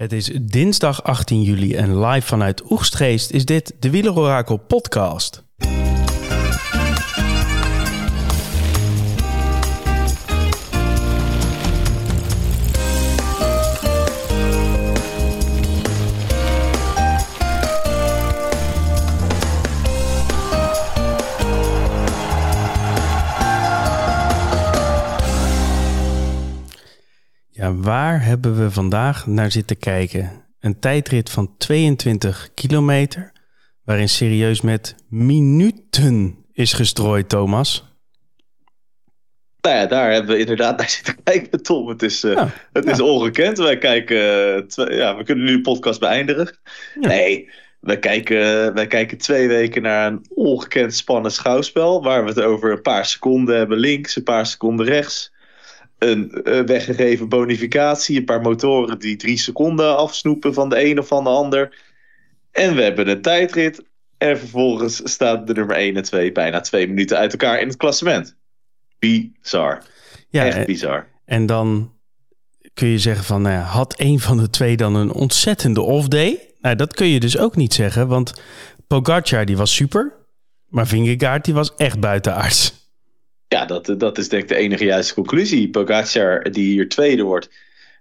Het is dinsdag 18 juli en live vanuit Oegstgeest is dit de Wielerorakel podcast. Ja, waar hebben we vandaag naar zitten kijken? Een tijdrit van 22 kilometer, waarin serieus met minuten is gestrooid, Thomas. Nou ja, daar hebben we inderdaad naar zitten kijken, Tom. Het is, uh, het is ongekend. Wij kijken, uh, ja, we kunnen nu de podcast beëindigen. Ja. Nee, wij kijken, wij kijken twee weken naar een ongekend spannend schouwspel. Waar we het over een paar seconden hebben links, een paar seconden rechts een uh, weggegeven bonificatie, een paar motoren die drie seconden afsnoepen van de een of van de ander. En we hebben een tijdrit. En vervolgens staat de nummer 1 en 2 bijna twee minuten uit elkaar in het klassement. Bizar. Ja, Echt bizar. En dan kun je zeggen van, nou ja, had een van de twee dan een ontzettende off-day? Nou, dat kun je dus ook niet zeggen, want Pogacar die was super, maar Vingegaard die was echt buitenaards. Ja, dat, dat is denk ik de enige juiste conclusie. Pogacar, die hier tweede wordt,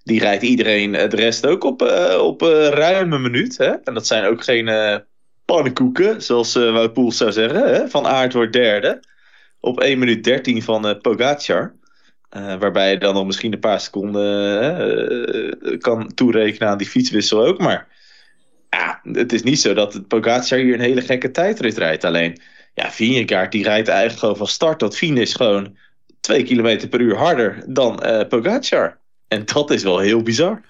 die rijdt iedereen de rest ook op, uh, op ruim een minuut. Hè? En dat zijn ook geen uh, pannenkoeken, zoals uh, Wout Poels zou zeggen. Hè? Van Aert wordt derde. Op 1 minuut 13 van Pogacar. waarbij je dan nog misschien een paar seconden kan toerekenen aan die fietswissel ook. Maar ja, het is niet zo dat Pogacar hier een hele gekke tijdrit rijdt. Alleen ja, Vingegaard die rijdt eigenlijk gewoon van start tot finish gewoon 2 km per uur harder dan uh, Pogacar. En dat is wel heel bizar.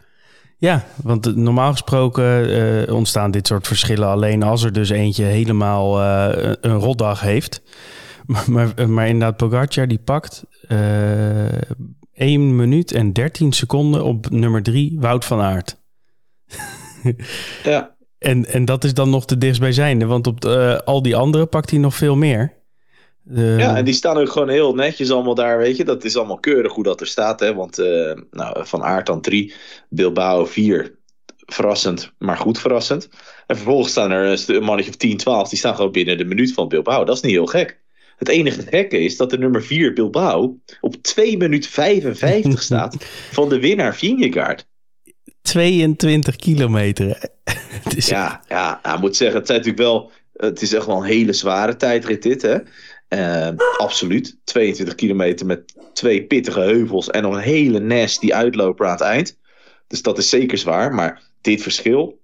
Ja, want normaal gesproken uh, ontstaan dit soort verschillen alleen als er dus eentje helemaal uh, een rotdag heeft. Maar, maar, maar, inderdaad, Pogacar die pakt uh, 1 minuut en 13 seconden op nummer 3, Wout van Aert. ja. En, en dat is dan nog de dichtstbijzijnde, want op uh, al die andere pakt hij nog veel meer. De... Ja, en die staan ook gewoon heel netjes allemaal daar, weet je. Dat is allemaal keurig hoe dat er staat, hè. Want uh, nou, Van Aert dan drie, Bilbao vier. Verrassend, maar goed verrassend. En vervolgens staan er een mannetje of 10, 12, die staan gewoon binnen de minuut van Bilbao. Dat is niet heel gek. Het enige gekke is dat de nummer 4 Bilbao op 2 minuut 55 staat van de winnaar Vingegaard. 22 kilometer. is... Ja, ja, ik moet zeggen, het zijn natuurlijk wel. Het is echt wel een hele zware tijdrit, dit. Hè? Uh, absoluut. 22 kilometer met twee pittige heuvels en nog een hele nasty uitloper aan het eind. Dus dat is zeker zwaar. Maar dit verschil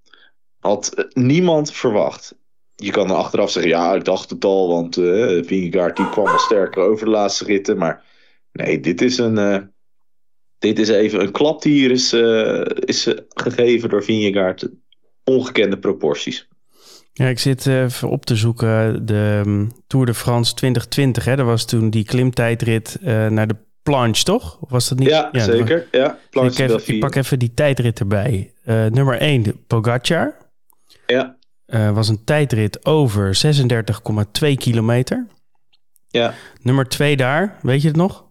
had niemand verwacht. Je kan er achteraf zeggen, ja, ik dacht het al, want uh, Vingegaard die kwam al sterker over de laatste ritten. Maar nee, dit is een, uh, dit is even een klap die hier is, uh, is gegeven door Vingegaard. Ongekende proporties. Ja, ik zit even op te zoeken de um, Tour de France 2020. Hè? Dat was toen die klimtijdrit uh, naar de planche, toch? Of was dat niet? Ja, ja zeker. Ja, planche ik, even, ik, pak even die tijdrit erbij. Uh, nummer 1, de Pogacar. Ja. Uh, was een tijdrit over 36,2 kilometer. Ja. Nummer 2 daar, weet je het nog?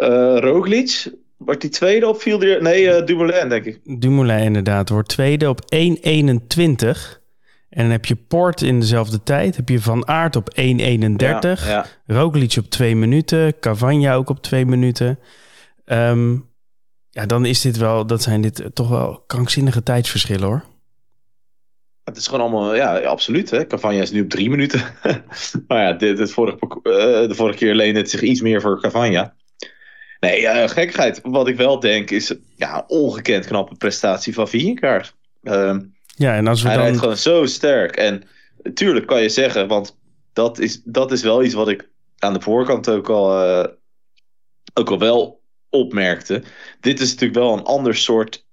Uh, Roglic, wordt die tweede op viel Nee, uh, Dumoulin, denk ik. Dumoulin, inderdaad. Wordt tweede op 1.21. En dan heb je Port in dezelfde tijd. Heb je Van Aert op 1.31. Ja, ja. Roglic op 2 minuten. Cavagna ook op 2 minuten. Um, ja, dan is dit wel... Dat zijn dit toch wel krankzinnige tijdsverschillen, hoor. Het is gewoon allemaal, ja, absoluut. Hè. Cavagna is nu op drie minuten. maar ja, dit, vorige, uh, de vorige keer leende het zich iets meer voor Cavagna. Nee, uh, gekkigheid. Wat ik wel denk is ja, ongekend knappe prestatie van Vingegaard. Uh, ja, en als we hij dan... rijdt gewoon zo sterk. En natuurlijk kan je zeggen, want dat is, dat is wel iets wat ik aan de voorkant ook al, uh, ook al wel opmerkte. Dit is natuurlijk wel een ander soort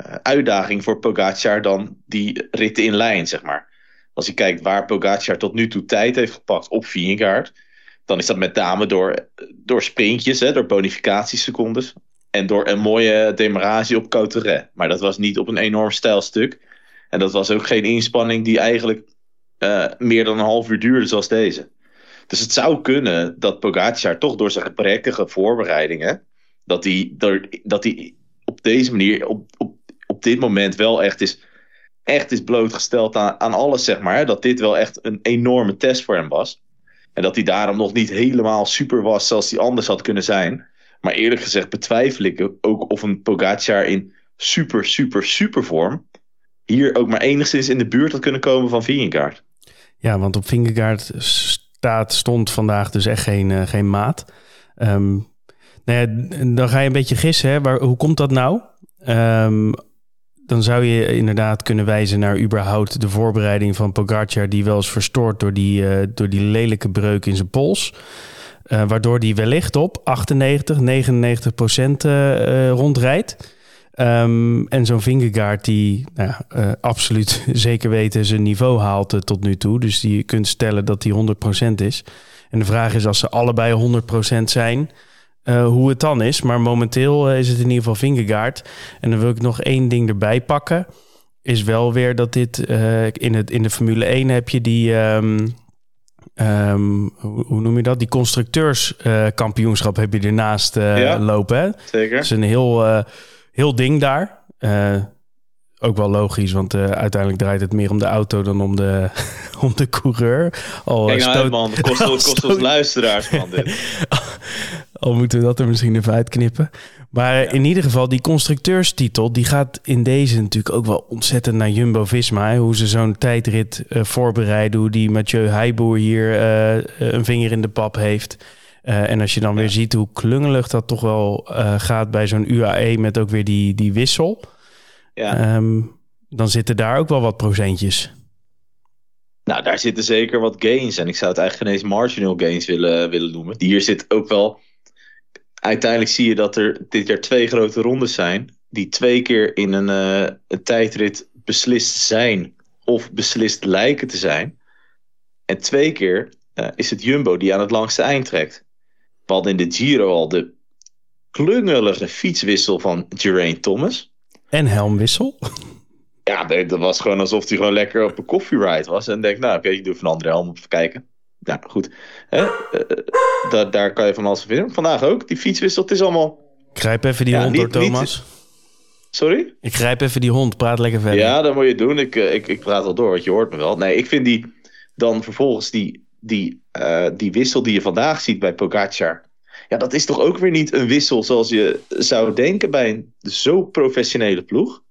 uh, uitdaging voor Pogacar dan die ritten in lijn, zeg maar. Als je kijkt waar Pogacar tot nu toe tijd heeft gepakt op Vingegaard dan is dat met name door, door sprintjes, hè, door bonificatiesecondes. En door een mooie demarage op Couteret. Maar dat was niet op een enorm stijlstuk. En dat was ook geen inspanning die eigenlijk uh, meer dan een half uur duurde zoals deze. Dus het zou kunnen dat Pogacar toch door zijn gebrekkige voorbereidingen... dat hij dat die op deze manier, op, op, op dit moment wel echt is, echt is blootgesteld aan, aan alles, zeg maar. Dat dit wel echt een enorme test voor hem was. En dat hij daarom nog niet helemaal super was zoals hij anders had kunnen zijn. Maar eerlijk gezegd betwijfel ik ook of een Pogacar in super, super, super vorm hier ook maar enigszins in de buurt had kunnen komen van Vingegaard. Ja, want op Vingegaard staat, stond vandaag dus echt geen, uh, geen maat. Um, nou ja, dan ga je een beetje gissen. Hè? Waar, hoe komt dat nou? Um, dan zou je inderdaad kunnen wijzen naar überhaupt de voorbereiding van Pogacar... die wel eens verstoord door die, uh, door die lelijke breuk in zijn pols. Uh, waardoor die wellicht op 98, 99 procent uh, rondrijdt. Um, en zo'n Vingegaard die nou absoluut zeker weten zijn niveau haalt tot nu toe. Dus die je kunt stellen dat die 100% is. En de vraag is als ze allebei 100% zijn, uh, hoe het dan is. Maar momenteel is het in ieder geval Vingegaard. En dan wil ik nog één ding erbij pakken. Is wel weer dat dit in, het, in de Formule 1 heb je die... Um, Um, hoe, hoe, noem je dat? Die constructeurskampioenschap heb je ernaast ja, lopen. Hè? Zeker. Dat is een heel, heel ding daar. Ook wel logisch, want uh, uiteindelijk draait het meer om de auto dan om de, om de coureur. Al Kijk nou uit, man. Kost, kost stoot... ons luisteraars, man, dit. Al moeten we dat er misschien even uitknippen. Maar ja. in ieder geval, die constructeurstitel... die gaat in deze natuurlijk ook wel ontzettend naar Jumbo-Visma. Hoe ze zo'n tijdrit uh, voorbereiden. Hoe die Mathieu Heijboer hier uh, een vinger in de pap heeft... Uh, en als je dan weer ziet hoe klungelig dat toch wel gaat bij zo'n UAE met ook weer die, die wissel. Ja. Um, dan zitten daar ook wel wat procentjes. Nou, daar zitten zeker wat gains. En ik zou het eigenlijk geen eens marginal gains willen, willen noemen. Hier zit ook wel. Uiteindelijk zie je dat er dit jaar twee grote rondes zijn. Die twee keer in een, uh, een tijdrit beslist zijn. Of beslist lijken te zijn. En twee keer is het Jumbo die aan het langste eind trekt. We hadden in de Giro al de klungelige fietswissel van Geraint Thomas. En helmwissel. Ja, dat was gewoon alsof hij gewoon lekker op een coffee ride was. En denk, nou oké, okay, ik doe een andere helm op kijken. Ja, goed. Hè? Uh, da daar kan je van alles vinden. Vandaag ook, die fietswissel, het is allemaal... Ik grijp even die ja, hond door, Thomas. Niet... Sorry? Ik grijp even die hond, praat lekker verder. Ja, dat moet je doen. Ik, uh, ik, ik praat wel door, want je hoort me wel. Nee, ik vind die dan vervolgens die die, uh, die wissel die je vandaag ziet bij Pogacar. Ja, dat is toch ook weer niet een wissel zoals je zou denken bij een zo professionele ploeg.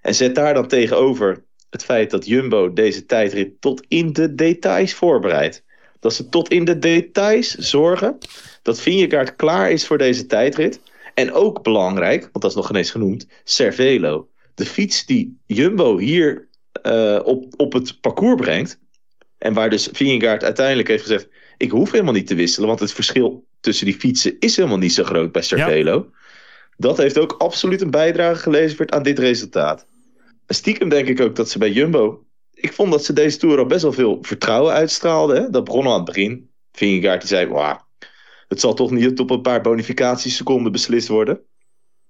En zet daar dan tegenover het feit dat Jumbo deze tijdrit tot in de details voorbereidt. Dat ze tot in de details zorgen dat Vingegaard klaar is voor deze tijdrit. En ook belangrijk, want dat is nog geen eens genoemd, Cervelo. De fiets die Jumbo hier uh, op, op het parcours brengt, en waar dus Vingegaard uiteindelijk heeft gezegd... ik hoef helemaal niet te wisselen... want het verschil tussen die fietsen is helemaal niet zo groot bij Cervelo. Ja. Dat heeft ook absoluut een bijdrage geleverd aan dit resultaat. En stiekem denk ik ook dat ze bij Jumbo... ik vond dat ze deze Tour al best wel veel vertrouwen uitstraalden. Hè? Dat begon al aan het begin. Vingegaard die zei... Wow, het zal toch niet op een paar bonificatieseconden beslist worden.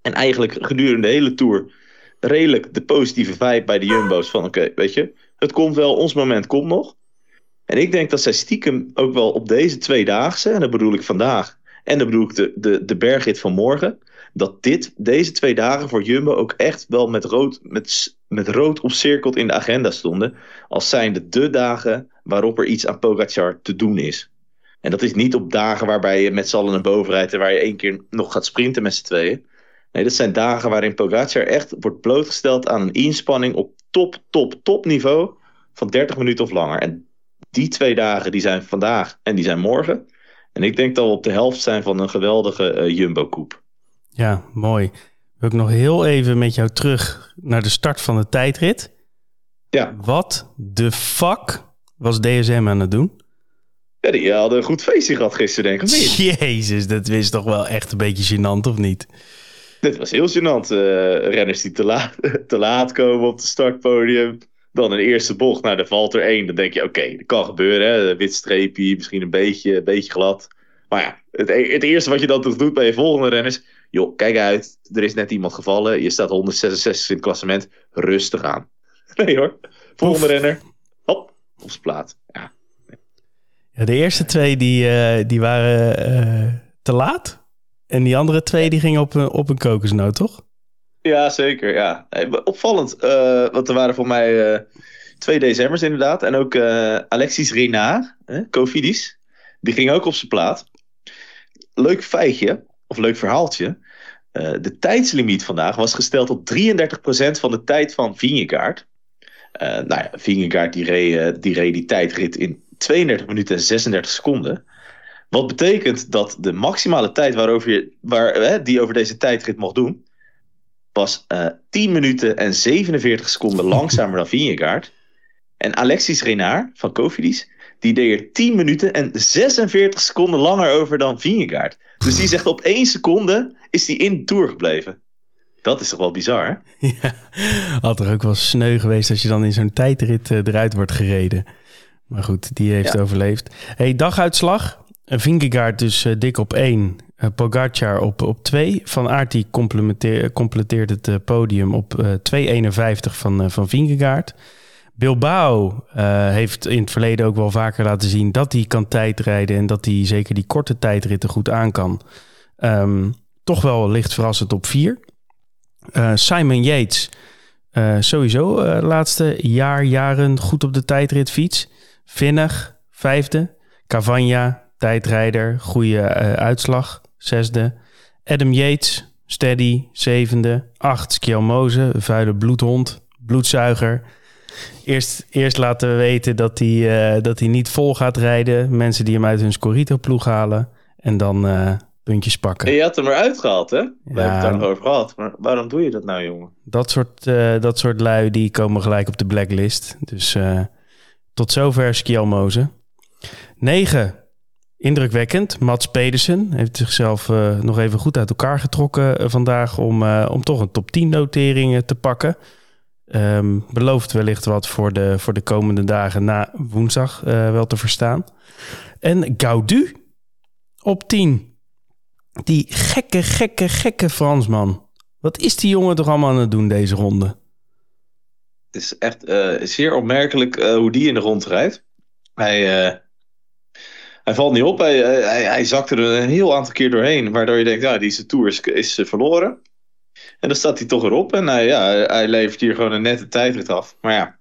En eigenlijk gedurende de hele Tour... redelijk de positieve vibe bij de Jumbo's van... oké, weet je, het komt wel, ons moment komt nog... En ik denk dat zij stiekem ook wel op deze tweedaagse, en dat bedoel ik vandaag, en dat bedoel ik de, de, de bergrit van morgen, dat dit, deze twee dagen voor Jumbo ook echt wel met rood, met, met rood opcirkeld in de agenda stonden. Als zijnde de dagen waarop er iets aan Pogacar te doen is. En dat is niet op dagen waarbij je met z'n allen naar boven rijdt en waar je één keer nog gaat sprinten met z'n tweeën. Nee, dat zijn dagen waarin Pogacar echt wordt blootgesteld aan een inspanning op top, top, top niveau van 30 minuten of langer. En die twee dagen die zijn vandaag en die zijn morgen. En ik denk dat we op de helft zijn van een geweldige uh, Jumbo-koep. Ja, mooi. Wil ik nog heel even met jou terug naar de start van de tijdrit. Ja. Wat de fuck was DSM aan het doen? Ja, die hadden een goed feestje gehad gisteren, denk ik. Jezus, dat is toch wel echt een beetje gênant, of niet? Dit was heel gênant. Uh, renners die te laat, te laat komen op het startpodium. Dan een eerste bocht, nou, dan valt er één. Dan denk je, oké, okay, dat kan gebeuren. Hè? Wit streepje, misschien een beetje, een beetje glad. Maar ja, het, e-, het eerste wat je dan toch doet bij je volgende renners... joh, kijk uit, er is net iemand gevallen. Je staat 166 in het klassement. Rustig aan. Nee hoor. Volgende Oef. renner. Hop, op zijn plaat. Ja. ja. de eerste twee die, uh, die waren uh, te laat. En die andere twee die gingen op, op een kokosnoot, toch? Ja, zeker. Ja. Opvallend, uh, want er waren voor mij twee decembers inderdaad. En ook Alexis Renard, Cofidis, die ging ook op zijn plaat. Leuk feitje, of leuk verhaaltje. de tijdslimiet vandaag was gesteld op 33% van de tijd van Vingegaard. nou ja, Vingegaard die reed, die reed die tijdrit in 32 minuten en 36 seconden. Wat betekent dat de maximale tijd waarover je, waar, die over deze tijdrit mocht doen, was uh, eh, 10 minuten en 47 seconden langzamer dan Vingegaard. En Alexis Renard van Cofidis, die deed er 10 minuten en 46 seconden langer over dan Vingegaard. Dus die zegt op 1 seconde is hij in de Tour gebleven. Dat is toch wel bizar, hè? Ja, had er ook wel sneu geweest als je dan in zo'n tijdrit uh, eruit wordt gereden. Maar goed, die heeft overleefd. hey, daguitslag. Vingegaard dus uh, dik op 1. Uh, Pogacar op, op 2. Van Aert die completeert het podium op uh, 2,51 van, van Vingegaard. Bilbao heeft in het verleden ook wel vaker laten zien dat hij kan tijdrijden en dat hij zeker die korte tijdritten goed aan kan. Um, toch wel licht verrassend op 4. Simon Yates, sowieso laatste jaar, jaren goed op de tijdritfiets. Vinnig, vijfde. Cavagna, tijdrijder, goede uitslag zesde. Adam Yates, steady, zevende. Acht, Skjelmoze, vuile bloedhond, bloedzuiger. Eerst, eerst laten we weten dat hij, uh, dat hij niet vol gaat rijden. Mensen die hem uit hun Scorito-ploeg halen. En dan uh, puntjes pakken. En je had hem eruit gehaald, hè? We hebben het daar nog over gehad. Maar waarom doe je dat nou, jongen? Dat soort, uh, dat soort lui, die komen gelijk op de blacklist. Dus tot zover Skjelmoze. 9. Indrukwekkend. Mats Pedersen heeft zichzelf nog even goed uit elkaar getrokken vandaag om, om toch een top 10 notering te pakken. Um, belooft wellicht wat voor de, voor de komende dagen na woensdag wel te verstaan. En Gaudu op 10. Die gekke, gekke, gekke Fransman. Wat is die jongen toch allemaal aan het doen deze ronde? Het is echt zeer opmerkelijk hoe die in de rond rijdt. Hij hij valt niet op. Hij, hij, hij zakt er een heel aantal keer doorheen. Waardoor je denkt, ja, deze tour is, is eh, verloren. En dan staat hij toch erop. En hij, ja, hij levert hier gewoon een nette tijdrit af. Maar ja,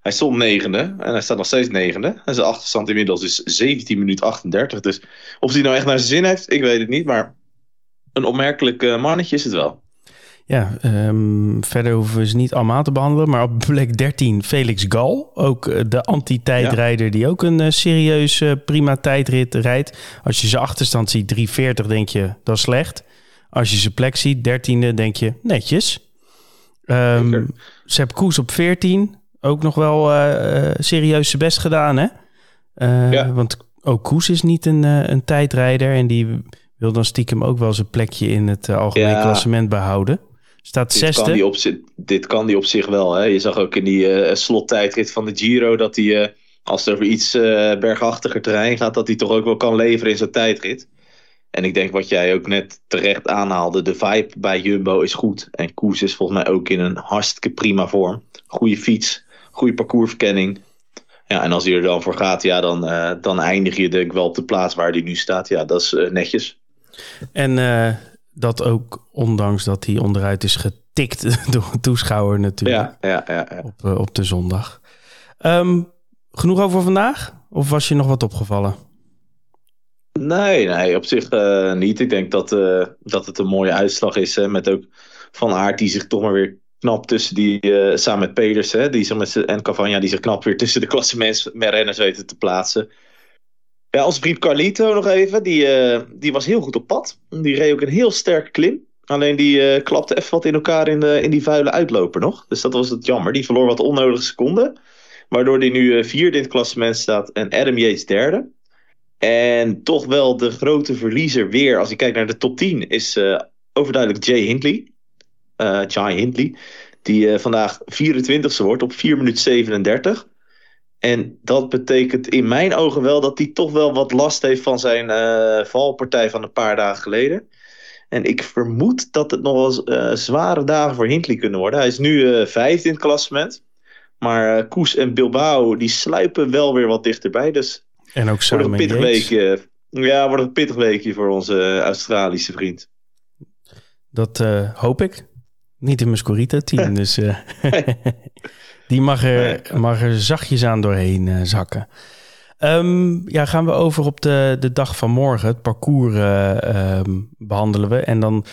hij stond negende. En hij staat nog steeds negende. En zijn achterstand inmiddels is 17 minuten 38. Dus of hij nou echt naar zijn zin heeft, ik weet het niet. Maar een opmerkelijk uh, mannetje is het wel. Ja, um, verder hoeven we ze niet allemaal te behandelen. Maar op plek 13 Felix Gal. Ook eh, de anti-tijdrijder die ook een uh, serieus uh, prima tijdrit rijdt. Als je zijn achterstand ziet, 340, denk je dat is slecht. Als je zijn plek ziet, 13e, denk je netjes. Um, Sepp Koes op 14. Ook nog wel serieus zijn best gedaan, hè? Ja. Want ook Koes is niet een, een tijdrijder. En die wil dan stiekem ook wel zijn plekje in het algemeen klassement behouden. Staat dit zesde. Kan die op, dit kan die op zich wel. Hè? Je zag ook in die uh, slottijdrit van de Giro dat hij, uh, als het over iets uh, bergachtiger terrein gaat, dat hij toch ook wel kan leveren in zijn tijdrit. En ik denk wat jij ook net terecht aanhaalde, de vibe bij Jumbo is goed. En Koes is volgens mij ook in een hartstikke prima vorm. Goede fiets, goede parcoursverkenning. Ja, en als hij er dan voor gaat, ja, dan, dan eindig je denk ik wel op de plaats waar hij nu staat. Ja, dat is netjes. En dat ook ondanks dat hij onderuit is getikt door een toeschouwer natuurlijk. Ja, ja, ja, ja. Op, op de zondag. Um, genoeg over vandaag? Of was je nog wat opgevallen? Nee, nee, op zich uh, niet. Ik denk dat, uh, dat het een mooie uitslag is. Hè, met ook Van Aert die zich toch maar weer knap tussen die, samen met Pedersen, die zich met en Cavagna die zich knap weer tussen de klassementsrenners weten te plaatsen. Ja, onze vriend Carlito nog even. Die, die was heel goed op pad. Die reed ook een heel sterke klim. Alleen die klapte even wat in elkaar in, de, in die vuile uitloper nog. Dus dat was het jammer. Die verloor wat onnodige seconden. Waardoor hij nu vierde in het klassement staat en Adam Yates derde. En toch wel de grote verliezer weer, als je kijkt naar de top 10, is overduidelijk Jay Hindley. Jay Hindley. Die vandaag 24ste wordt op 4 minuten 37. En dat betekent in mijn ogen wel dat hij toch wel wat last heeft van zijn uh, valpartij van een paar dagen geleden. En ik vermoed dat het nog wel uh, zware dagen voor Hindley kunnen worden. Hij is nu uh, vijfde in het klassement. Maar Koes en Bilbao die sluipen wel weer wat dichterbij. Dus en ook wordt een pittig weekje. Ja, wordt een pittig weekje voor onze Australische vriend. Dat hoop ik. Niet in mijn Scorita-team, dus uh, die mag er, mag er zachtjes aan doorheen uh, zakken. Um, ja, gaan we over op de, de dag van morgen. Het parcours um, behandelen we. En dan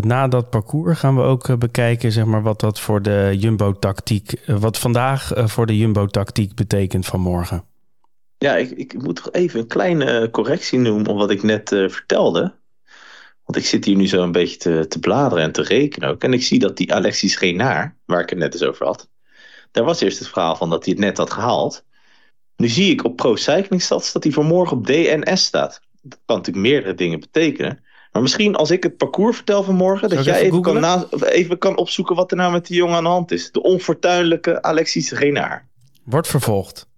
na dat parcours gaan we ook bekijken zeg maar, wat dat voor de Jumbo-tactiek, wat vandaag voor de Jumbo-tactiek betekent van morgen. Ja, ik, ik moet toch even een kleine correctie noemen op wat ik net vertelde. Want ik zit hier nu zo een beetje te, te bladeren en te rekenen ook. En ik zie dat die Alexis Renaar, waar ik het net eens over had. Daar was eerst het verhaal van dat hij het net had gehaald. Nu zie ik op Pro Cycling Stats dat hij voor morgen op DNS staat. Dat kan natuurlijk meerdere dingen betekenen. Maar misschien als ik het parcours vertel van morgen, dat jij even, kan, na, even kan opzoeken wat er nou met die jongen aan de hand is. De onfortuinlijke Alexis Renaar. Wordt vervolgd.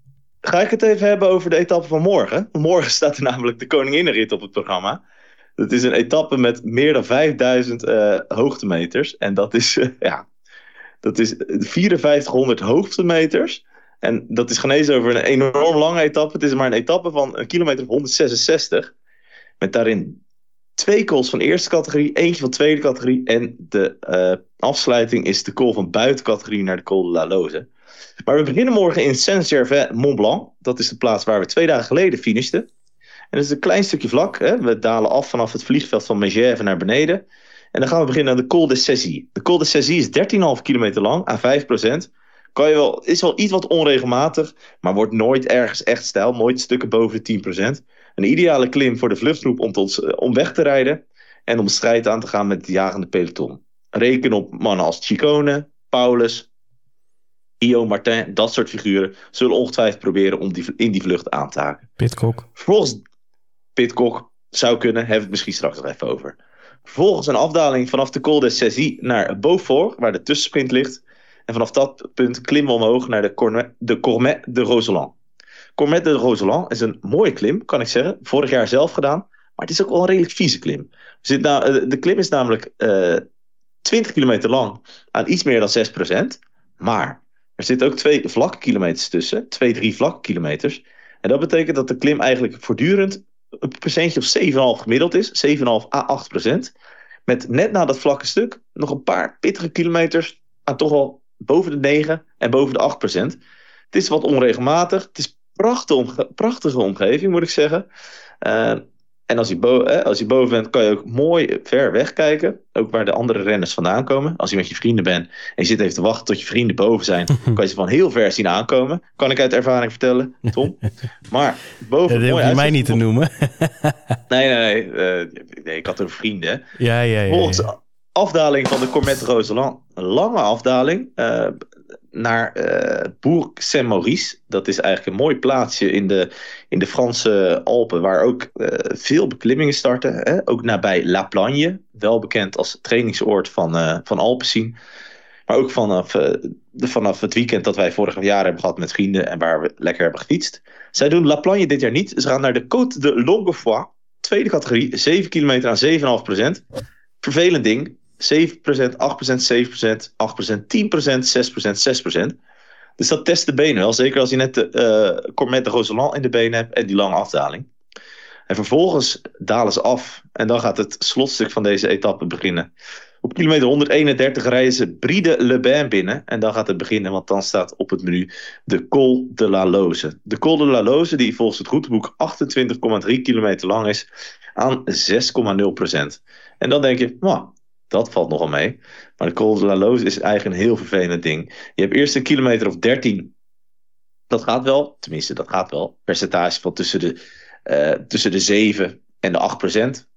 Ga ik het even hebben over de etappe van morgen. Morgen staat er namelijk de Koninginnenrit op het programma. Het is een etappe met meer dan 5000 uh, eh, hoogtemeters. En dat is, uh, ja, dat is 5400 hoogtemeters. En dat is genezen over een enorm lange etappe. Het is maar een etappe van een kilometer of 166. Met daarin twee calls van eerste categorie, eentje van tweede categorie. En de uh, afsluiting is de call van buitencategorie naar de col de la Loze. Maar we beginnen morgen in Saint-Gervais-Mont Blanc. Dat is de plaats waar we twee dagen geleden finishten. En dat is een klein stukje vlak. Hè? We dalen af vanaf het vliegveld van Megève naar beneden. En dan gaan we beginnen aan de Col de Cézy. De Col de Cézy is 13,5 kilometer lang aan 5%. Kan je wel, is wel iets wat onregelmatig, maar wordt nooit ergens echt stijl. Nooit stukken boven de 10%. Een ideale klim voor de vluchtgroep om, tot, om weg te rijden en om strijd aan te gaan met het jagende peloton. Reken op mannen als Chicone, Paulus, Io Martin, dat soort figuren zullen ongetwijfeld proberen om die, in die vlucht aan te haken. Pitcock. Vervolgens Pitcock zou kunnen, hebben we het misschien straks nog even over. Vervolgens een afdaling vanaf de Col de Cézy naar Beaufort, waar de tussensprint ligt. En vanaf dat punt klimmen we omhoog naar de, Cornet, de Cormet de Roseland. Cormet de Roseland is een mooie klim, kan ik zeggen. Vorig jaar zelf gedaan, maar het is ook wel een redelijk vieze klim. Zit nou, eh, de klim is namelijk uh, eh, 20 kilometer lang aan iets meer dan 6%. Maar er zitten ook twee vlakke kilometers tussen, twee, drie vlakke kilometers. En dat betekent dat de klim eigenlijk voortdurend een percentje of 7,5 gemiddeld is. 7,5 à 8 procent. Met net na dat vlakke stuk nog een paar pittige kilometers aan toch wel boven de 9 en boven de 8 procent. Het is wat onregelmatig. Het is prachtige, prachtige omgeving, moet ik zeggen. Uh, en als je, boven, als je boven bent, kan je ook mooi ver wegkijken. Ook waar de andere renners vandaan komen. Als je met je vrienden bent en je zit even te wachten tot je vrienden boven zijn, kan je ze van heel ver zien aankomen. Kan ik uit ervaring vertellen, Tom. Maar boven. dat hoef je mij niet te noemen. nee, nee, nee. Uh, nee ik had een vrienden. Ja, ja, ja. Volgens de afdaling van de Cormet Roseland. Een lange afdaling. Uh, naar uh, Bourg Saint-Maurice. Dat is eigenlijk een mooi plaatsje in de, in de Franse Alpen, waar ook uh, veel beklimmingen starten. Hè? Ook nabij La Plagne, wel bekend als trainingsoord van, van Alpecin. Maar ook vanaf, de, vanaf het weekend dat wij vorig jaar hebben gehad met vrienden en waar we lekker hebben gefietst. Zij doen La Plagne dit jaar niet. Ze gaan naar de Côte de Longuefoy, tweede categorie, 7 kilometer aan 7,5 procent. Vervelend ding, 7%, 8%, 7%, 8%, 10%, 6%, 6%. Dus dat test de benen wel. Zeker als je net de uh, Cormet de Roseland in de benen hebt en die lange afdaling. En vervolgens dalen ze af. En dan gaat het slotstuk van deze etappe beginnen. Op kilometer 131 rijden ze Bride Le Bain binnen. En dan gaat het beginnen, want dan staat op het menu de Col de la Loze. De Col de la Loze, die volgens het routeboek 28,3 kilometer lang is, aan 6,0%. En dan denk je, nou, dat valt nogal mee. Maar de Col de la Loze is eigenlijk een heel vervelend ding. Je hebt eerst een kilometer of 13. Dat gaat wel, tenminste, dat gaat wel. Percentage van tussen de, uh, tussen de 7 en de 8 procent.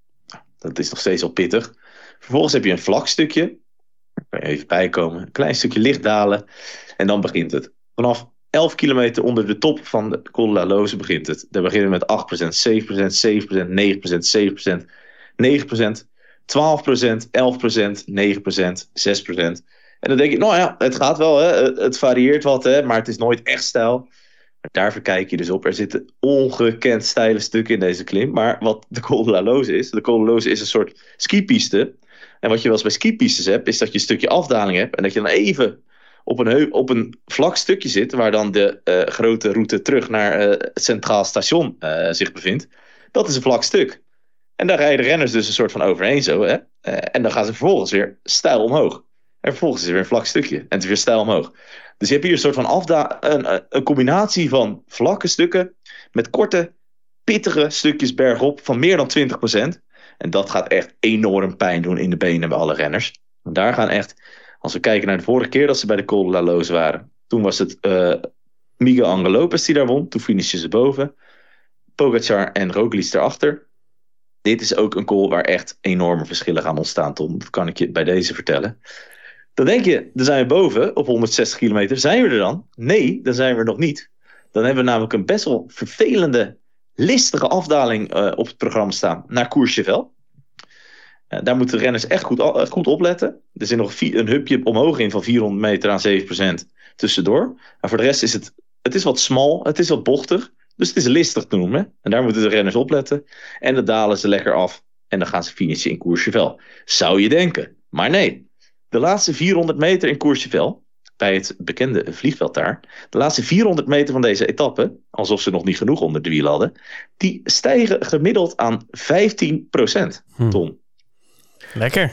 Dat is nog steeds al pittig. Vervolgens heb je een vlak stukje. Daar je even bijkomen. Een klein stukje licht dalen. En dan begint het. Vanaf 11 kilometer onder de top van de Col de la Loze begint het. Daar beginnen we met 8 procent, 7 procent, 7 procent, 9 procent, 7 procent, 9 procent. 12%, 11%, 9%, 6%. En dan denk ik, nou ja, het gaat wel, hè? het varieert wat, hè? maar het is nooit echt stijl. Maar daar kijk je dus op. Er zitten ongekend steile stukken in deze klim. Maar wat de Col is, de Col is een soort skipiste. En wat je wel eens bij skipistes hebt, is dat je een stukje afdaling hebt. En dat je dan even op een, op een vlak stukje zit, waar dan de uh, grote route terug naar uh, het Centraal Station uh, zich bevindt. Dat is een vlak stuk. En daar rijden renners dus een soort van overheen zo. Uh, en dan gaan ze vervolgens weer stijl omhoog. En En vervolgens is er weer een vlak stukje. En het is weer stijl omhoog. Dus je hebt hier een soort van afda een, een combinatie van vlakke stukken met korte, pittige stukjes bergop van meer dan 20%. En dat gaat echt enorm pijn doen in de benen bij alle renners. Daar gaan echt, als we kijken naar de vorige keer dat ze bij de Col de la Loze waren. Toen was het uh, Miguel Angel Lopez die daar won. Toen finishten ze boven. Pogacar en Roglic erachter. Dit is ook een call waar echt enorme verschillen gaan ontstaan, Tom. Dat kan ik je bij deze vertellen. Dan denk je, dan zijn we boven op 160 kilometer. Zijn we er dan? Nee, dan zijn we er nog niet. Dan hebben we namelijk een best wel vervelende, listige afdaling uh, op het programma staan naar Courchevel. Uh, daar moeten de renners echt goed, uh, goed opletten. Er zit nog een hupje omhoog in van 400 meter aan 7% tussendoor. Maar voor de rest is het, het is wat smal, het is wat bochtig. Dus het is listig te noemen. En daar moeten de renners opletten. En dan dalen ze lekker af. En dan gaan ze finishen in Courchevel. Zou je denken. Maar nee. De laatste 400 meter in Courchevel. Bij het bekende vliegveld daar. De laatste 400 meter van deze etappe. Alsof ze nog niet genoeg onder de wiel hadden. Die stijgen gemiddeld aan 15 procent. Hm. Tom. Lekker.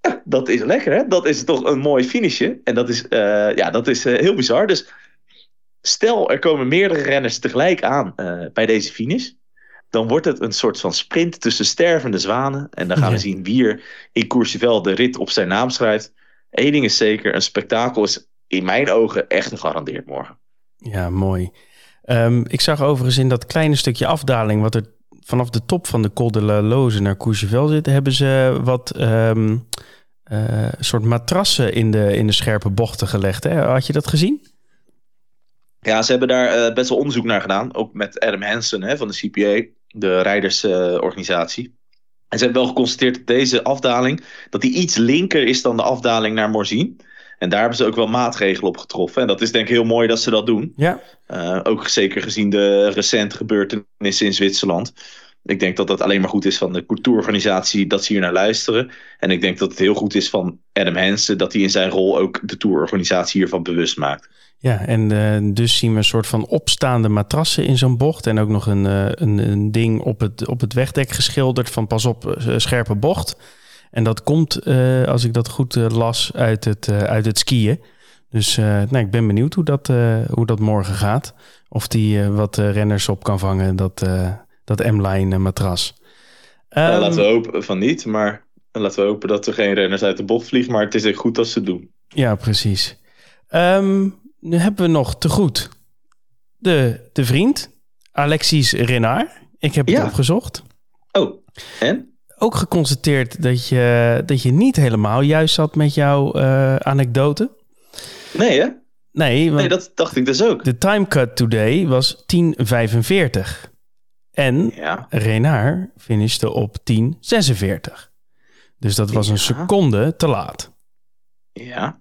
Ja, dat is lekker hè. Dat is toch een mooi finishje. En dat is, uh, ja, dat is uh, heel bizar. Dus Stel, er komen meerdere renners tegelijk aan uh, bij deze finish. Dan wordt het een soort van sprint tussen stervende zwanen. En dan gaan we zien wie er in Courchevel de rit op zijn naam schrijft. Eén ding is zeker, een spektakel is in mijn ogen echt gegarandeerd morgen. Ja, mooi. Um, ik zag overigens in dat kleine stukje afdaling... wat er vanaf de top van de Col de la Loze naar Courchevel zit... hebben ze wat um, uh, soort matrassen in de, in de scherpe bochten gelegd. Hè? Had je dat gezien? Ja, ze hebben daar uh, best wel onderzoek naar gedaan. Ook met Adam Hansen hè, van de CPA, de rijdersorganisatie. En ze hebben wel geconstateerd dat deze afdaling... dat die iets linker is dan de afdaling naar Morzine. En daar hebben ze ook wel maatregelen op getroffen. En dat is denk ik heel mooi dat ze dat doen. Ja. Uh, ook zeker gezien de recente gebeurtenissen in Zwitserland. Ik denk dat dat alleen maar goed is van de cultuurorganisatie dat ze hier naar luisteren. En ik denk dat het heel goed is van Adam Hansen dat hij in zijn rol ook de tourorganisatie hiervan bewust maakt. Ja, en uh, dus zien we een soort van opstaande matrassen in zo'n bocht. En ook nog een, uh, een, een, ding op het, op het wegdek geschilderd van pas op, uh, scherpe bocht. En dat komt, als ik dat goed las, uit het, uit het skiën. Dus nou, ik ben benieuwd hoe dat, hoe dat morgen gaat. Of die wat renners op kan vangen, dat, dat M-line matras. Um, laten we hopen van niet, maar laten we hopen dat er geen renners uit de bocht vliegen. Maar het is echt goed dat ze het doen. Ja, precies. Um, nu hebben we nog te goed de, de vriend, Alexis Renard. Ik heb het opgezocht. Oh, en? Ook geconstateerd dat je, dat je niet helemaal juist zat met jouw uh, anekdote. Nee, hè? Nee, nee, dat dacht ik dus ook. De time cut today was 10.45. En ja. Renard finishte op 10.46. Dus dat was een seconde te laat. Ja.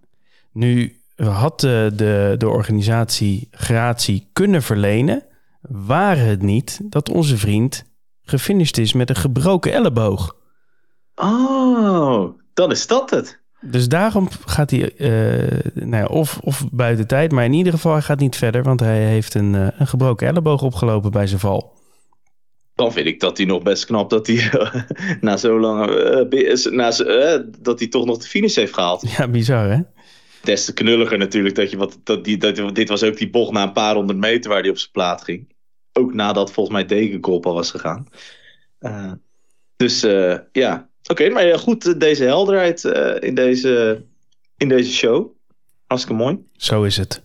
Nu had de, de, de organisatie gratie kunnen verlenen, waren het niet dat onze vriend gefinished is met een gebroken elleboog. Oh, dan is dat het. Dus daarom gaat hij uh, nou ja, of, of buiten tijd, maar in ieder geval hij gaat niet verder, want hij heeft een, uh, een gebroken elleboog opgelopen bij zijn val. Dan vind ik dat hij nog best knap dat hij na zo lang, na, dat hij toch nog de finish heeft gehaald. Ja, bizar hè? Des te knulliger natuurlijk dat je wat. Dat die, dat, dit was ook die bocht na een paar honderd meter waar hij op zijn plaat ging. Ook nadat volgens mij Degenkop al was gegaan. Uh, dus uh, ja, oké, maar goed, deze helderheid uh, in, deze, in deze show. Hartstikke mooi. Zo is het.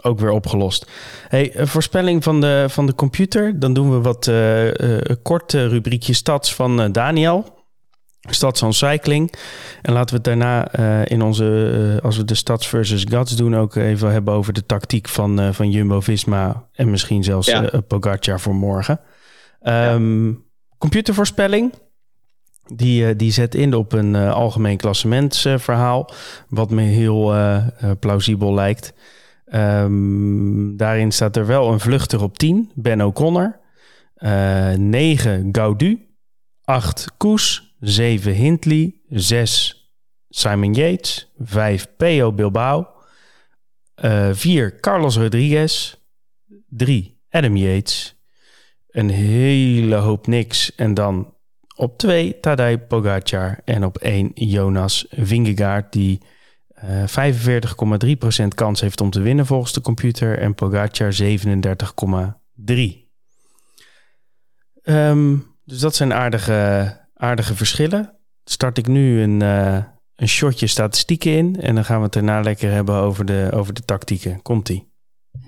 Ook weer opgelost. Hey, voorspelling van de, van de computer. Dan doen we wat korte rubriekje stads van Daniel. Stads Cycling. En laten we het daarna uh, in onze, uh, als we de Stads versus Guts doen, ook even hebben over de tactiek van, uh, van Jumbo-Visma en misschien zelfs ja. Pogacar voor morgen. Um, ja. Computervoorspelling. Die, die zet in op een algemeen klassementsverhaal, wat me heel plausibel lijkt. Um, daarin staat er wel een vluchter op 10, Ben O'Connor. 9 Gaudu, 8 Koes, 7 Hindley, 6 Simon Yates, 5 Peo Bilbao, uh, 4 Carlos Rodriguez, 3 Adam Yates, een hele hoop niks en dan Op 2 Tadej Pogacar. En op 1 Jonas Vingegaard, die uh, 45,3% kans heeft om te winnen volgens de computer. En Pogacar 37,3%. Um, dus dat zijn aardige, aardige verschillen. Start ik nu een, uh, een shotje statistieken in. En dan gaan we het daarna lekker hebben over de, over de tactieken. Komt-ie.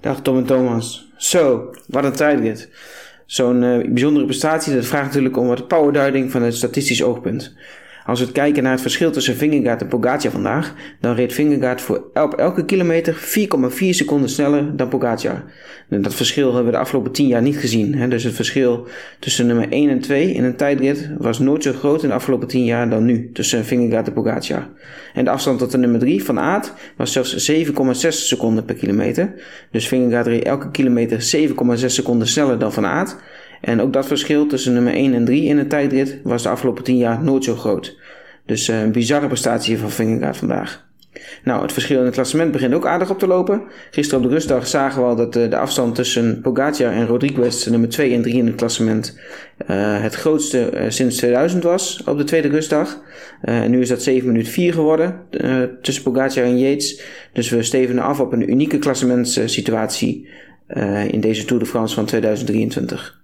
Dag Tom en Thomas. Zo, wat een tijdrit. Zo'n uh, bijzondere prestatie, dat vraagt natuurlijk om wat powerduiding van het statistisch oogpunt. Als we kijken naar het verschil tussen Vingegaard en Pogacar vandaag, dan reed Vingegaard voor elke kilometer 4,4 seconden sneller dan Pogacar. En dat verschil hebben we de afgelopen 10 jaar niet gezien. Hè? Dus het verschil tussen nummer 1 en 2 in een tijdrit was nooit zo groot in de afgelopen 10 jaar dan nu tussen Vingegaard en Pogacar. En de afstand tot de nummer 3 van Aert was zelfs 7,6 seconden per kilometer. Dus Vingegaard reed elke kilometer 7,6 seconden sneller dan Van Aert. En ook dat verschil tussen nummer 1 en 3 in een tijdrit was de afgelopen 10 jaar nooit zo groot. Dus uh, een bizarre prestatie van Vingegaard vandaag. Nou, het verschil in het klassement begint ook aardig op te lopen. Gisteren op de rustdag zagen we al dat uh, de afstand tussen Pogacar en Rodriguez, nummer 2 en 3 in het klassement, het grootste sinds 2000 was op de tweede rustdag. en nu is dat 7 minuten 4 geworden tussen Pogacar en Yates. Dus we stevenen af op een unieke klassementssituatie in deze Tour de France van 2023.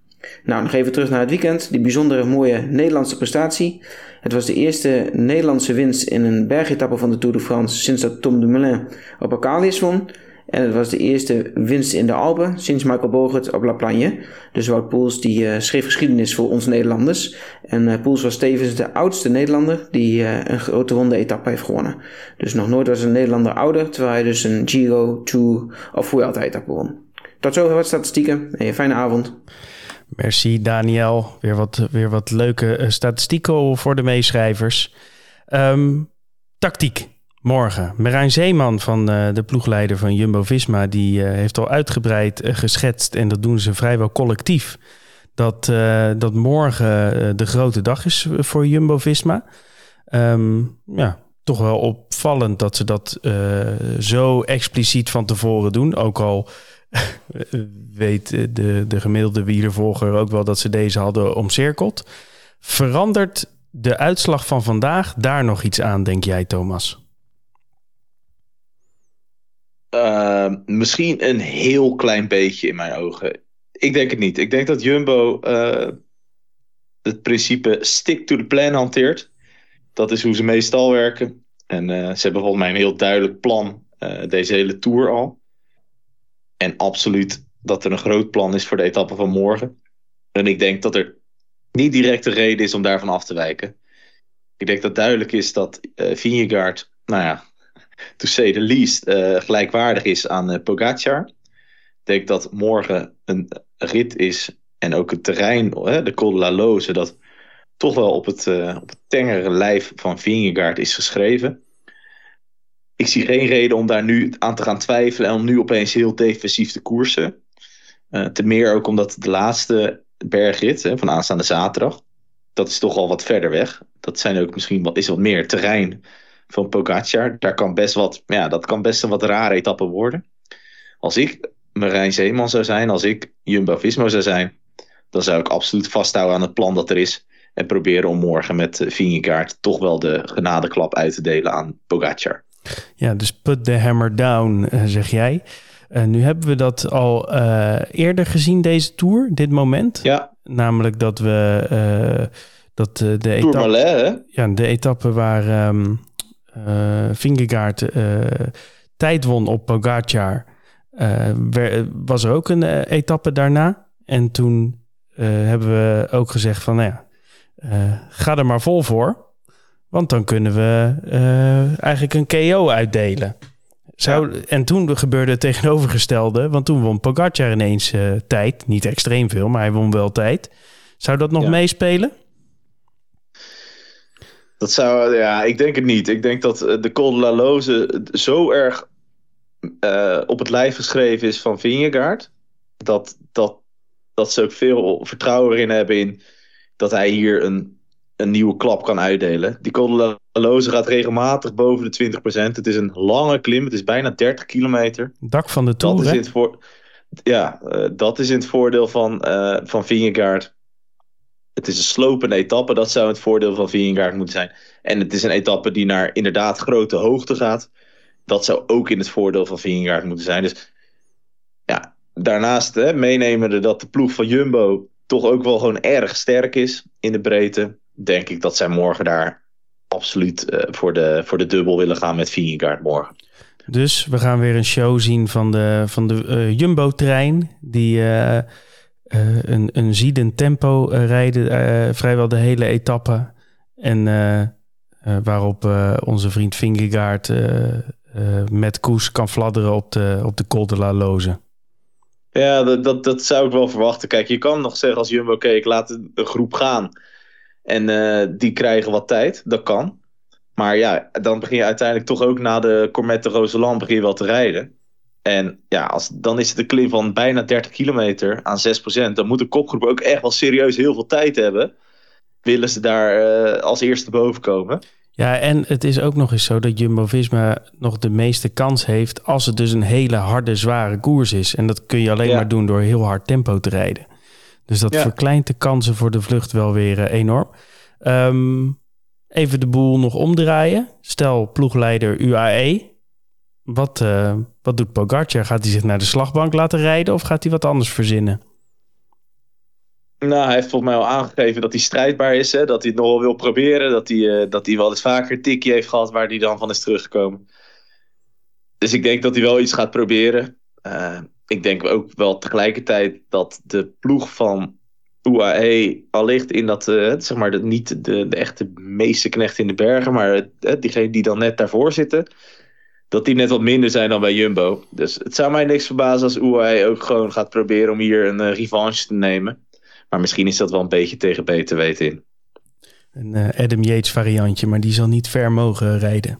Nou, nog even terug naar het weekend. Die bijzondere mooie Nederlandse prestatie. Het was de eerste Nederlandse winst in een bergetappe van de Tour de France sinds dat Tom Dumoulin op Arcalius won. En het was de eerste winst in de Alpen sinds Michael Bogert op La Plagne. Dus Wout Poels die uh, schreef geschiedenis voor ons Nederlanders. En uh, Poels was tevens de oudste Nederlander die uh, een grote ronde etappe heeft gewonnen. Dus nog nooit was een Nederlander ouder, terwijl hij dus een Giro, Tour of Vuelta etappe won. Tot zover wat statistieken en een fijne avond. Merci Daniel. Weer wat, weer wat leuke uh, statistieken voor de meeschrijvers. Um, tactiek. Morgen. Marijn Zeeman van uh, de ploegleider van Jumbo-Visma... die uh, heeft al uitgebreid geschetst, en dat doen ze vrijwel collectief... dat, dat morgen de grote dag is voor Jumbo-Visma. Um, ja, toch wel opvallend dat ze dat zo expliciet van tevoren doen. Ook al weet de, de gemiddelde wielervolger ook wel dat ze deze hadden omcirkeld. Verandert de uitslag van vandaag daar nog iets aan, denk jij, Thomas? Uh, misschien een heel klein beetje in mijn ogen. Ik denk het niet. Ik denk dat Jumbo uh, het principe stick to the plan hanteert. Dat is hoe ze meestal werken. En uh, ze hebben volgens mij een heel duidelijk plan deze hele tour al. En absoluut dat er een groot plan is voor de etappe van morgen. En ik denk dat er niet direct een reden is om daarvan af te wijken. Ik denk dat duidelijk is dat uh, Vingegaard, nou ja, to say the least, uh, gelijkwaardig is aan uh, Pogacar. Ik denk dat morgen een rit is en ook het terrein, de Col de la Loze, dat toch wel op het, op het tengere lijf van Vingegaard is geschreven ik zie geen reden om daar nu aan te gaan twijfelen en om nu opeens heel defensief te koersen. Uh, te meer ook omdat de laatste bergrit hè, van aanstaande zaterdag, dat is toch al wat verder weg. Dat zijn ook misschien wat, is wat meer terrein van Pogacar. Daar kan best wat, ja, dat kan best een wat rare etappe worden. Als ik Marijn Zeeman zou zijn, als ik Jumbo-Visma zou zijn, dan zou ik absoluut vasthouden aan het plan dat er is. En proberen om morgen met Vingegaard toch wel de genadeklap uit te delen aan Pogacar. Ja, dus put the hammer down, eh, zeg jij. Uh, nu hebben we dat al uh, eerder gezien, deze tour, dit moment. Ja. Namelijk dat we uh, dat de etappe. Malais, ja, de etappe waar um, Vingegaard tijd won op Pogacar. was er ook een etappe daarna. En toen hebben we ook gezegd van, nou ja, ga er maar vol voor. Want dan kunnen we uh, eigenlijk een KO uitdelen. Zou, En toen gebeurde het tegenovergestelde. Want toen won Pogacar ineens uh, tijd. Niet extreem veel, maar hij won wel tijd. Zou dat nog ja. meespelen? Dat zou, ja, ik denk het niet. Ik denk dat eh, de Col de la Loze zo erg uh, op het lijf geschreven is van Vingegaard. Dat, dat, dat ze ook veel vertrouwen erin hebben in dat hij hier een een nieuwe klap kan uitdelen. Die Col Loze gaat regelmatig boven de 20%. Het is een lange klim. Het is bijna 30 kilometer. Dak van de Tour, dat is in het voor... Ja, uh, dat is in het voordeel van, uh, van Vingegaard. Het is een slopende etappe, dat zou het voordeel van Vingegaard moeten zijn. En het is een etappe die naar inderdaad grote hoogte gaat. Dat zou ook in het voordeel van Vingegaard moeten zijn. Dus ja, daarnaast hè, meenemen dat de ploeg van Jumbo toch ook wel gewoon erg sterk is in de breedte. Denk ik dat zij morgen daar absoluut uh, voor, de, voor de dubbel willen gaan met Vingegaard morgen. Dus we gaan weer een show zien van de, van de uh, Jumbo-trein. Die uh, een, een ziedend tempo rijden, vrijwel de hele etappe. En waarop onze vriend Vingegaard met koers kan fladderen op de, op de Col de la Loze. Ja, dat, dat, dat zou ik wel verwachten. Kijk, je kan nog zeggen als Jumbo, oké, ik laat de groep gaan. En die krijgen wat tijd. Dat kan. Maar ja, dan begin je uiteindelijk toch ook na de Cormette Roseland begin je wel te rijden. En ja, als, dan is het een klim van bijna 30 kilometer aan 6%. Dan moet de kopgroep ook echt wel serieus heel veel tijd hebben. Willen ze daar uh, als eerste boven komen. Ja, en het is ook nog eens zo dat Jumbo-Visma nog de meeste kans heeft... als het dus een hele harde, zware koers is. En dat kun je alleen maar doen door heel hard tempo te rijden. Dus dat verkleint de kansen voor de vlucht wel weer uh, enorm. Um, even de boel nog omdraaien. Stel, ploegleider UAE. Wat, uh, wat doet Pogacar? Gaat hij zich naar de slagbank laten rijden of gaat hij wat anders verzinnen? Nou, hij heeft volgens mij al aangegeven dat hij strijdbaar is. Hè? Dat hij het nog wel wil proberen. Dat hij, uh, dat hij wel eens vaker tikje heeft gehad waar hij dan van is teruggekomen. Dus ik denk dat hij wel iets gaat proberen. Uh, ik denk ook wel tegelijkertijd dat de ploeg van UAE allicht in dat, uh, zeg maar, de, niet de, de echte meeste knecht in de bergen, maar uh, diegene die dan net daarvoor zitten, dat die net wat minder zijn dan bij Jumbo. Dus het zou mij niks verbazen als UAE ook gewoon gaat proberen om hier een uh, revanche te nemen. Maar misschien is dat wel een beetje tegen beter weten in. Een Adam Yates variantje, maar die zal niet ver mogen rijden.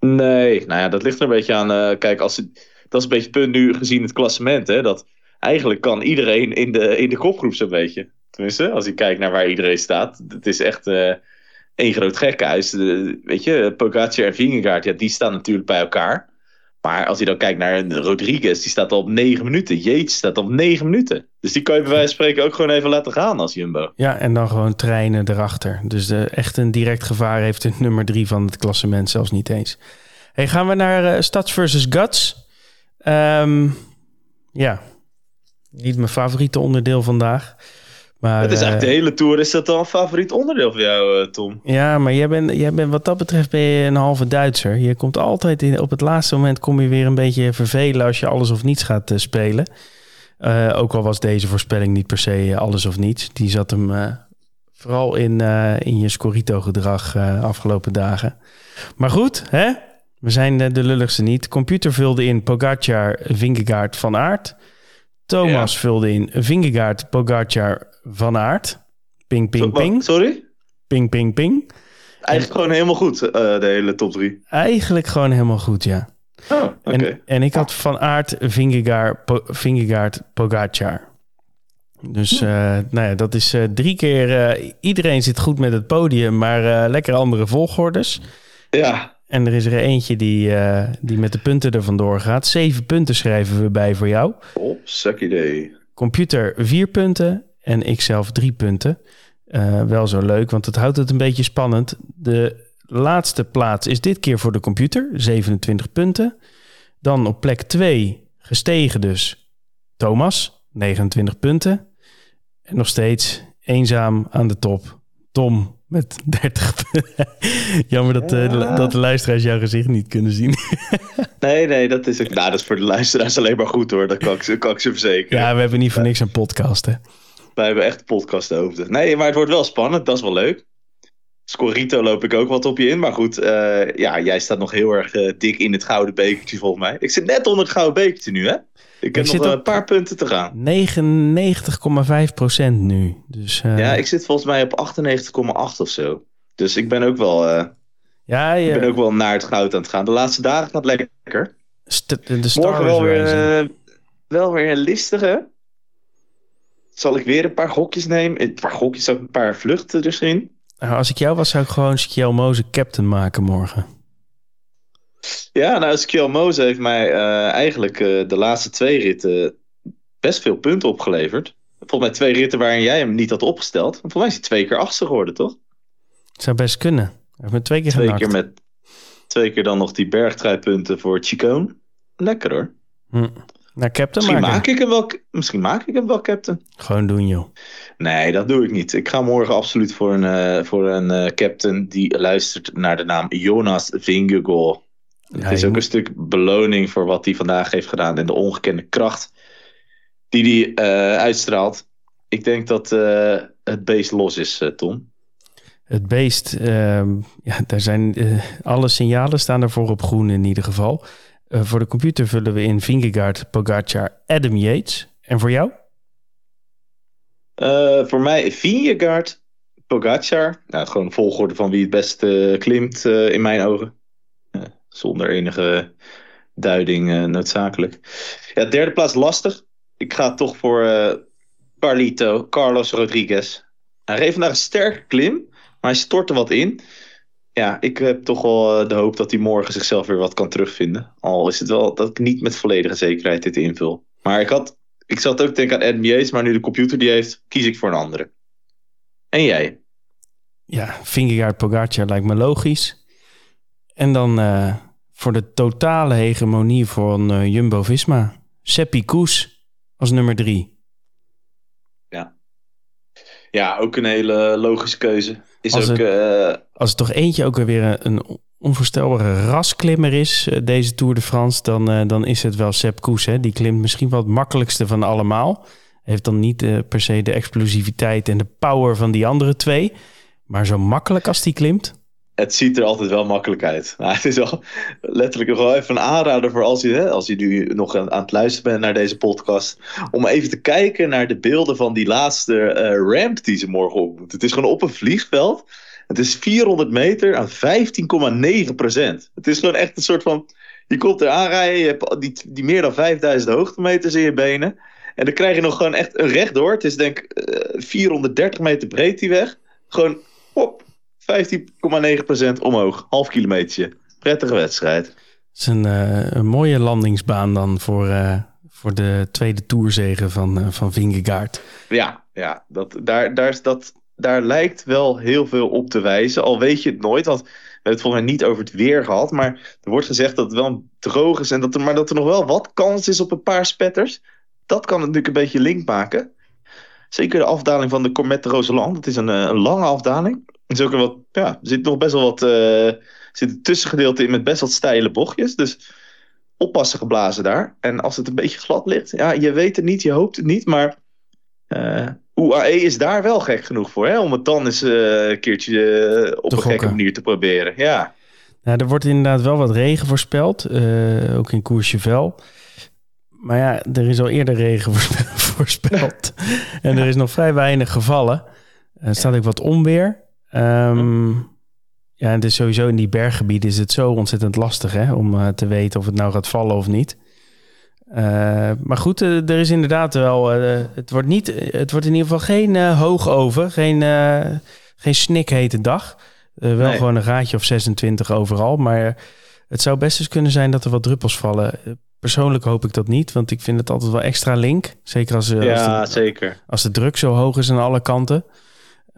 Nee, nou ja, dat ligt er een beetje aan. kijk, als het, dat is een beetje het punt nu gezien het klassement, hè, dat eigenlijk kan iedereen in de, in de kopgroep zo'n beetje. Tenminste, als je kijkt naar waar iedereen staat. Het is echt uh, één groot gekhuis. Uh, weet je, Pogacar en Vingegaard, ja, die staan natuurlijk bij elkaar. Maar als je dan kijkt naar Rodriguez, die staat al op negen minuten. Yates staat op negen minuten. Dus die kan je bij wijze van spreken ook gewoon even laten gaan als Jumbo. Ja, en dan gewoon treinen erachter. Dus echt een direct gevaar heeft de nummer drie van het klassement zelfs niet eens. Hey, gaan we naar uh, Stads versus Guts. Um, ja, niet mijn favoriete onderdeel vandaag. Maar, het is eigenlijk de eh, hele tour. Is dat al een favoriet onderdeel voor jou, eh, Tom? Ja, maar jij bent, jij bent wat dat betreft ben je een halve Duitser. Je komt altijd in, op het laatste moment kom je weer een beetje vervelen als je alles of niets gaat uh, spelen. Uh, ook al was deze voorspelling niet per se alles of niets. Die zat hem vooral in, in je Scorito-gedrag afgelopen dagen. Maar goed, hè? We zijn de lulligste niet. Computer vulde in Pogacar, Vingegaard, Van Aert. Thomas vulde in Vingegaard, Pogacar, Van Aert. Ping, ping, ping. Sorry? Ping, ping, ping. Eigenlijk gewoon helemaal goed, uh, de hele top 3. Eigenlijk gewoon helemaal goed, ja. Oh. Okay. En, en, ik had Van Aert, Vingegaard, po Vingegaard Pogacar. Dus uh, nou ja, dat is uh, drie keer... iedereen zit goed met het podium, maar lekker andere volgordes. Ja. En er is er eentje die, uh, die met de punten er vandoor gaat. Zeven punten schrijven we bij voor jou. Oh, suck idee. Computer vier punten en ikzelf drie punten. Uh, wel zo leuk, want het houdt het een beetje spannend. De laatste plaats is dit keer voor de computer, 27 punten. Dan op plek 2 gestegen dus Thomas, 29 punten. En nog steeds eenzaam aan de top. Tom met 30 Jammer dat, uh, dat de luisteraars jouw gezicht niet kunnen zien. nee, nee, dat is, nou, dat is voor de luisteraars alleen maar goed hoor. Dat kan ik, kan ik ze verzekeren. Ja, we hebben niet voor niks een podcast hè. Wij hebben echt podcast over. Nee, maar het wordt wel spannend. Dat is wel leuk. Scorito loop ik ook wat op je in. Maar goed, uh, ja, jij staat nog heel erg uh, dik in het gouden bekertje volgens mij. Ik zit net onder het gouden bekertje nu hè. Ik heb ik nog een paar punten te gaan. 99,5% nu. Dus, uh... Ja, ik zit volgens mij op 98,8 of zo. Dus ik ben ook wel. Uh... Ja, Ik ben ook wel naar het goud aan het gaan. De laatste dagen gaat lekker. St de Star Morgen wel weer, uh, wel weer een listige. Zal ik weer een paar gokjes nemen? Een paar gokjes, ook een paar vluchten erin. Nou, als ik jou was, zou ik gewoon Skiel Moze captain maken morgen. Ja, nou, Skiel heeft mij uh, eigenlijk uh, de laatste twee ritten best veel punten opgeleverd. volgens mij twee ritten waarin jij hem niet had opgesteld. Volgens mij is hij twee keer achtste geworden, toch? Het zou best kunnen. Hij heeft me twee keer twee keer met Twee keer dan nog die bergtrijpunten voor Chicone. Lekker hoor. Hm. Nou, captain misschien, maak ik hem wel, misschien maak ik hem wel captain. Gewoon doen, joh. Nee, dat doe ik niet. Ik ga morgen absoluut voor een, uh, voor een captain die luistert naar de naam Jonas Ja, het is ook een stuk beloning voor wat hij vandaag heeft gedaan en de ongekende kracht die hij uh, uitstraalt. Ik denk dat het beest los is, Tom. Het beest, ehm, ja, daar zijn alle signalen staan ervoor op groen in ieder geval. Voor de computer vullen we in Vingegaard, Pogacar, Adam Yates. En voor jou? Uh, voor mij Vingegaard, Pogacar. Nou, gewoon volgorde van wie het beste klimt uh, in mijn ogen. Zonder enige duiding noodzakelijk. Ja, derde plaats lastig. Ik ga toch voor Carlito, Carlos Rodriguez. Hij reed vandaag een sterke klim, maar hij stortte wat in ja, ik heb toch wel eh, de hoop dat hij morgen zichzelf weer wat kan terugvinden. Al is het wel dat ik niet met volledige zekerheid dit invul. Maar ik, had, ik zat ook denken aan Yates, maar nu de computer die heeft, kies ik voor een andere. En jij? Ja, Vingegaard Pogacar lijkt me logisch. En dan uh, voor de totale hegemonie van uh, Jumbo-Visma. Seppi Koes als nummer drie. Ja. Ja, ook een hele logische keuze. Is als, ook, het, uh, als het toch eentje ook weer een, onvoorstelbare rasklimmer is, deze Tour de France, dan, dan is het wel Sepp Koes. Hè? Die klimt misschien wel het makkelijkste van allemaal. Heeft dan niet per se de explosiviteit en de power van die andere twee. Maar zo makkelijk als die klimt, het ziet er altijd wel makkelijk uit. Het is wel letterlijk nog wel even een aanrader voor als je, hè, als je nu nog aan, het luisteren bent naar deze podcast. Om even te kijken naar de beelden van die laatste uh, ramp die ze morgen op moet. Het is gewoon op een vliegveld. Het is 400 meter aan 15,9 procent. Het is gewoon echt een soort van. Je komt er aanrijden, je hebt die, die meer dan 5000 hoogtemeters in je benen. En dan krijg je nog gewoon echt een rechtdoor. Het is denk ik uh, 430 meter breed die weg. Gewoon hop, 15,9% omhoog. Half kilometertje. Prettige wedstrijd. Het is een, uh, een mooie landingsbaan dan voor, uh, voor de tweede toerzegen van, uh, van Vingegaard. Ja, ja dat, daar, daar, is dat, daar lijkt wel heel veel op te wijzen. Al weet je het nooit, want we hebben het volgens mij niet over het weer gehad. Maar er wordt gezegd dat het wel droog is. En dat er, maar dat er nog wel wat kans is op een paar spetters. Dat kan natuurlijk een beetje link maken. Zeker de afdaling van de Cormet de Roseland. Het is een, een lange afdaling. Er, is ook wat, ja, er zit nog best wel wat uh, zit een tussengedeelte in met best wat steile bochtjes. Dus oppassen geblazen daar. En als het een beetje glad ligt, ja, je weet het niet, je hoopt het niet. Maar uh, UAE is daar wel gek genoeg voor, hè, om het dan eens uh, een keertje op een gekke manier te proberen. Ja. Nou, er wordt inderdaad wel wat regen voorspeld, ook in Courchevel. Maar ja, er is al eerder regen voorspeld. en er is nog vrij weinig gevallen. Er staat ook wat onweer. Um, ja, het is sowieso in die berggebieden is het zo ontzettend lastig hè, om uh, te weten of het nou gaat vallen of niet. Uh, maar goed, uh, er is inderdaad wel. het, wordt niet, het wordt in ieder geval geen hoog over, geen, geen snikhete dag. wel nee. gewoon een raadje of 26 overal. Maar het zou best eens kunnen zijn dat er wat druppels vallen. Persoonlijk hoop ik dat niet, want ik vind het altijd wel extra link. Zeker als, ja, als, de, zeker. als de druk zo hoog is aan alle kanten.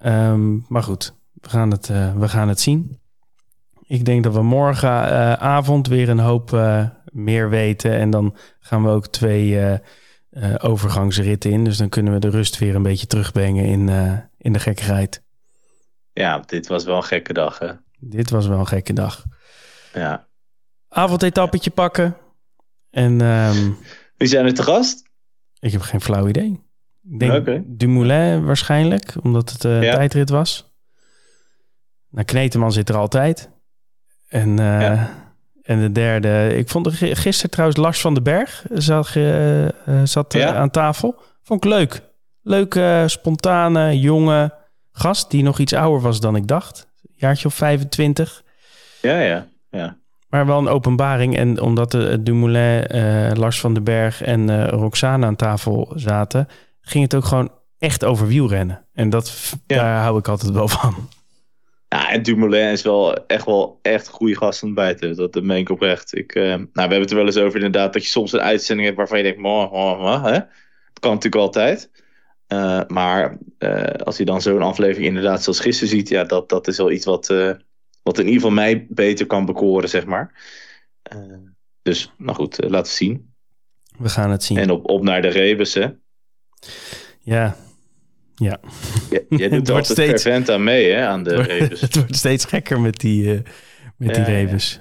Um, maar goed, we gaan het, uh, we gaan het zien. Ik denk dat we morgenavond uh, weer een hoop uh, meer weten. En dan gaan we ook twee overgangsritten in. Dus dan kunnen we de rust weer een beetje terugbrengen in, in de gekkigheid. Ja, dit was wel een gekke dag, hè? Dit was wel een gekke dag. Ja. Avondetappetje pakken. En, um, Wie zijn er te gast? Ik heb geen flauw idee. Ik denk okay. Dumoulin waarschijnlijk, omdat het een ja. tijdrit was. Nou, Kneteman zit er altijd. En, uh, ja. en de derde... Ik vond er gisteren trouwens Lars van den Berg zag, uh, zat ja. aan tafel. Vond ik leuk. Leuke, spontane, jonge gast die nog iets ouder was dan ik dacht. Jaartje of 25. Ja, ja, ja. Maar wel een openbaring. En omdat de Dumoulin, Lars van den Berg en Roxane aan tafel zaten... ging het ook gewoon echt over wielrennen. En dat, ja. daar hou ik altijd wel van. Ja, en Dumoulin is wel echt wel echt goede gast aan het bijten. Dat meen ik oprecht. Ik, uh, nou, we hebben het er wel eens over inderdaad dat je soms een uitzending hebt waarvan je denkt, moh, moh, moh, hè? Dat kan natuurlijk altijd. maar als je dan zo'n aflevering inderdaad zoals gisteren ziet, ja, dat, dat is wel iets wat, wat in ieder geval mij beter kan bekoren, zeg maar. dus, nou goed, laten we zien. We gaan het zien. En op, op naar de Rebus, hè? Ja. Ja. Je, doet er steeds fervent aan mee, hè, aan de Rebus. het wordt steeds gekker met die, uh, met die Rebus.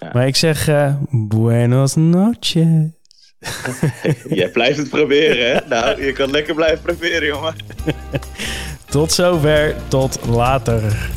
Ja. Maar ik zeg uh, buenos noches. Jij blijft het proberen, hè? Nou, je kan lekker blijven proberen, jongen. tot zover. Tot later.